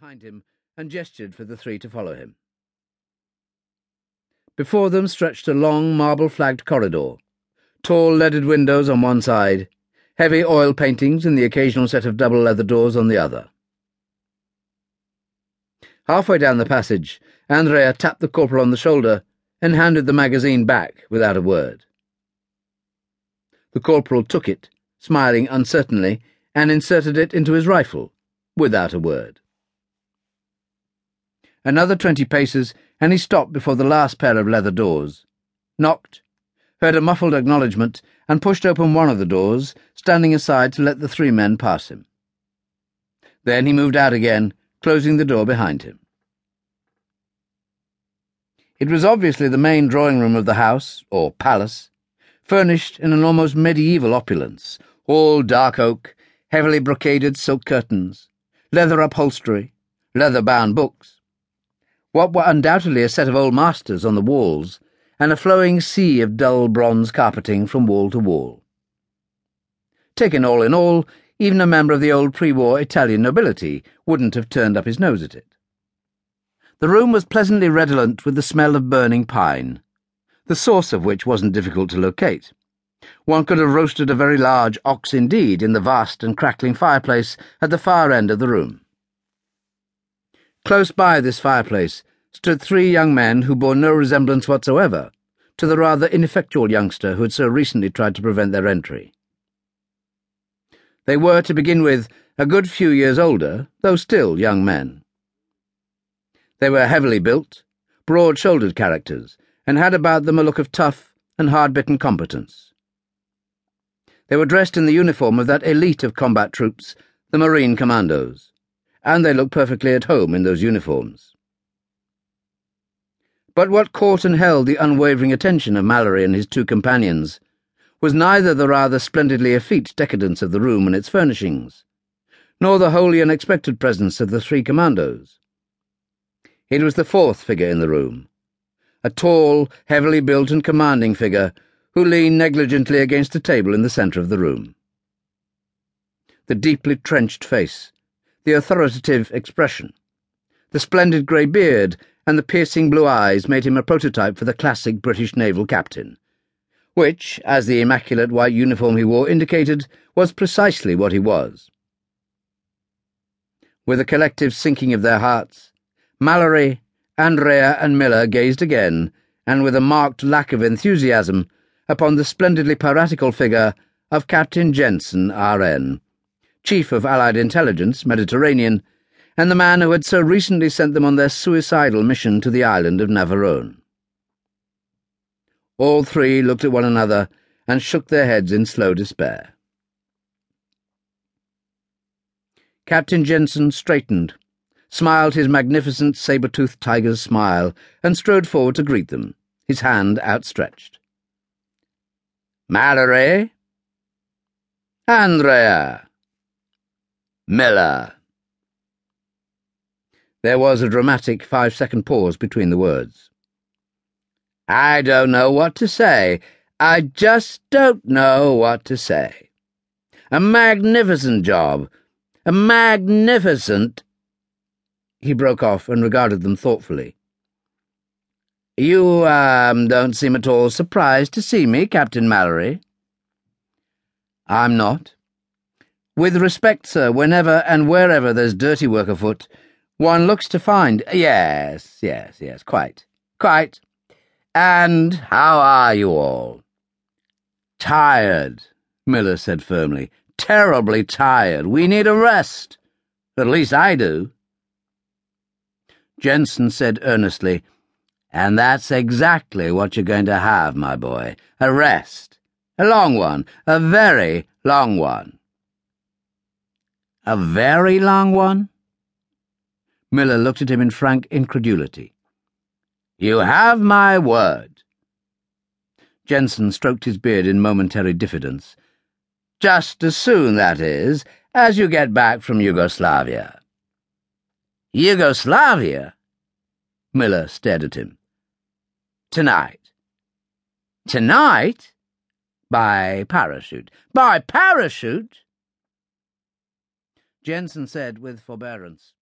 behind him and gestured for the three to follow him. Before them stretched a long marble flagged corridor, tall leaded windows on one side, heavy oil paintings and the occasional set of double leather doors on the other. Halfway down the passage, Andrea tapped the corporal on the shoulder and handed the magazine back without a word. The corporal took it, smiling uncertainly, and inserted it into his rifle, without a word. Another twenty paces, and he stopped before the last pair of leather doors, knocked, heard a muffled acknowledgement, and pushed open one of the doors, standing aside to let the three men pass him. Then he moved out again, closing the door behind him. It was obviously the main drawing room of the house, or palace, furnished in an almost medieval opulence, all dark oak, heavily brocaded silk curtains, leather upholstery, leather-bound books, what were undoubtedly a set of old masters on the walls, and a flowing sea of dull bronze carpeting from wall to wall. Taken all in all, even a member of the old pre-war Italian nobility wouldn't have turned up his nose at it. The room was pleasantly redolent with the smell of burning pine, the source of which wasn't difficult to locate. One could have roasted a very large ox indeed in the vast and crackling fireplace at the far end of the room. Close by this fireplace stood three young men who bore no resemblance whatsoever to the rather ineffectual youngster who had so recently tried to prevent their entry. They were, to begin with, a good few years older, though still young men. They were heavily built, broad-shouldered characters, and had about them a look of tough and hard-bitten competence. They were dressed in the uniform of that elite of combat troops, the Marine Commandos and they looked perfectly at home in those uniforms. But what caught and held the unwavering attention of Mallory and his two companions was neither the rather splendidly effete decadence of the room and its furnishings, nor the wholly unexpected presence of the three commandos. It was the fourth figure in the room, a tall, heavily built and commanding figure who leaned negligently against a table in the centre of the room. The deeply trenched face, the authoritative expression. The splendid grey beard and the piercing blue eyes made him a prototype for the classic British naval captain, which, as the immaculate white uniform he wore indicated, was precisely what he was. With a collective sinking of their hearts, Mallory, Andrea, and Miller gazed again, and with a marked lack of enthusiasm, upon the splendidly piratical figure of Captain Jensen, R.N., Chief of Allied Intelligence, Mediterranean, and the man who had so recently sent them on their suicidal mission to the island of Navarone. All three looked at one another and shook their heads in slow despair. Captain Jensen straightened, smiled his magnificent saber-toothed tiger's smile, and strode forward to greet them, his hand outstretched. Mallory? Andrea! Miller. There was a dramatic five second pause between the words. I don't know what to say. I just don't know what to say. A magnificent job. A magnificent. He broke off and regarded them thoughtfully. You, um, don't seem at all surprised to see me, Captain Mallory. I'm not. With respect, sir, whenever and wherever there's dirty work afoot, one looks to find. Yes, yes, yes, quite. Quite. And how are you all? Tired, Miller said firmly. Terribly tired. We need a rest. At least I do. Jensen said earnestly, And that's exactly what you're going to have, my boy. A rest. A long one. A very long one. A very long one? Miller looked at him in frank incredulity. You have my word. Jensen stroked his beard in momentary diffidence. Just as soon, that is, as you get back from Yugoslavia. Yugoslavia? Miller stared at him. Tonight. Tonight? By parachute. By parachute? Jensen said with forbearance.